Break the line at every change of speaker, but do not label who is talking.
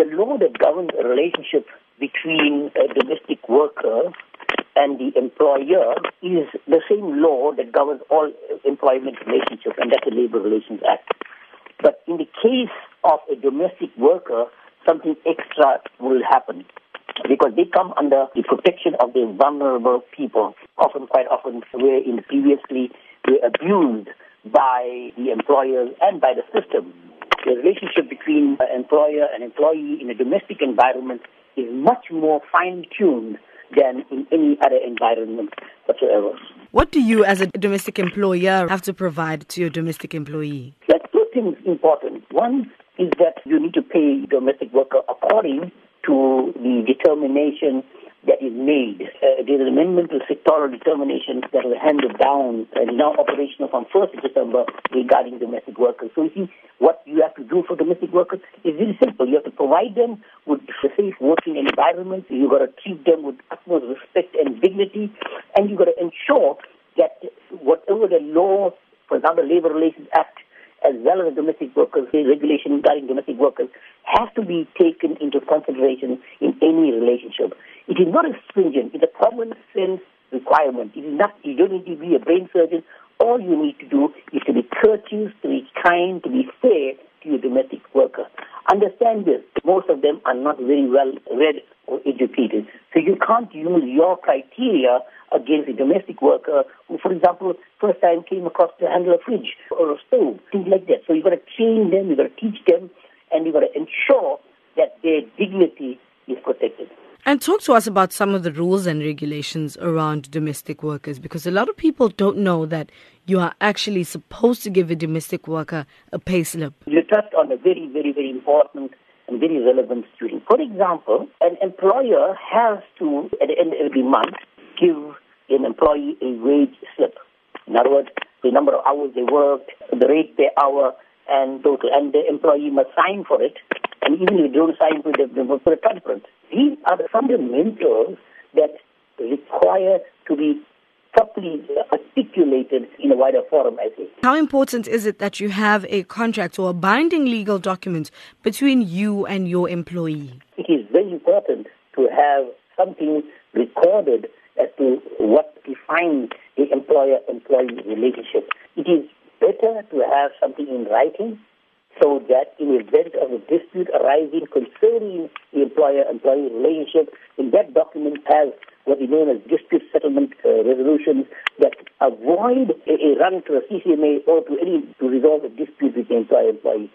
the law that governs the relationship between a domestic worker and the employer is the same law that governs all employment relationships, and that's the Labor Relations Act. But in the case of a domestic worker, something extra will happen because they come under the protection of the vulnerable people, often, quite often, where in previously were abused by the employers and by the system. The relationship between uh, employer and employee in a domestic environment is much more fine-tuned than in any other environment whatsoever.
What do you, as a domestic employer, have to provide to your domestic employee?
There are two things important. One is that you need to pay domestic worker according to the determination that is made. Uh, there's an amendment to sectoral determination that was handed down and now operational from 1st of December regarding domestic workers. So you see, what you have to do for domestic workers is very simple. You have to provide them with safe working environment. You've got to treat them with utmost respect and dignity. And you've got to ensure that whatever the law, for example, the Labor Relations Act, as well as the domestic workers, the regulation regarding domestic workers, has to be taken into consideration in any relationship. It is not a stringent, it's a common sense requirement. It is not, you don't need to be a brain surgeon. All you need to do is to be courteous, to be kind, to be fair to your domestic worker. Understand this, most of them are not very well read or educated. So you can't use your criteria against a domestic worker who, for example, first time came across to handle a fridge or a stove, things like that. So you've got to train them, you've got to teach them, and you've got to ensure that their dignity is protected.
And talk to us about some of the rules and regulations around domestic workers because a lot of people don't know that you are actually supposed to give a domestic worker a pay slip.
You touched on a very, very, very important and very relevant student. For example, an employer has to, at the end of every month, give an employee a wage slip. In other words, the number of hours they worked, the rate per hour, and total. And the employee must sign for it. And even if they don't sign for it, they must put a thumbprint. These are the fundamentals that require to be properly articulated in a wider forum, I think.
How important is it that you have a contract or a binding legal document between you and your employee?
It is very important to have something recorded as to what defines the employer-employee relationship. It is better to have something in writing so that in event of a dispute arising concerning the employer-employee relationship, in that document has what is known as dispute settlement uh, resolutions that avoid a, a run to a CCMA or to any to resolve a dispute between employer-employee.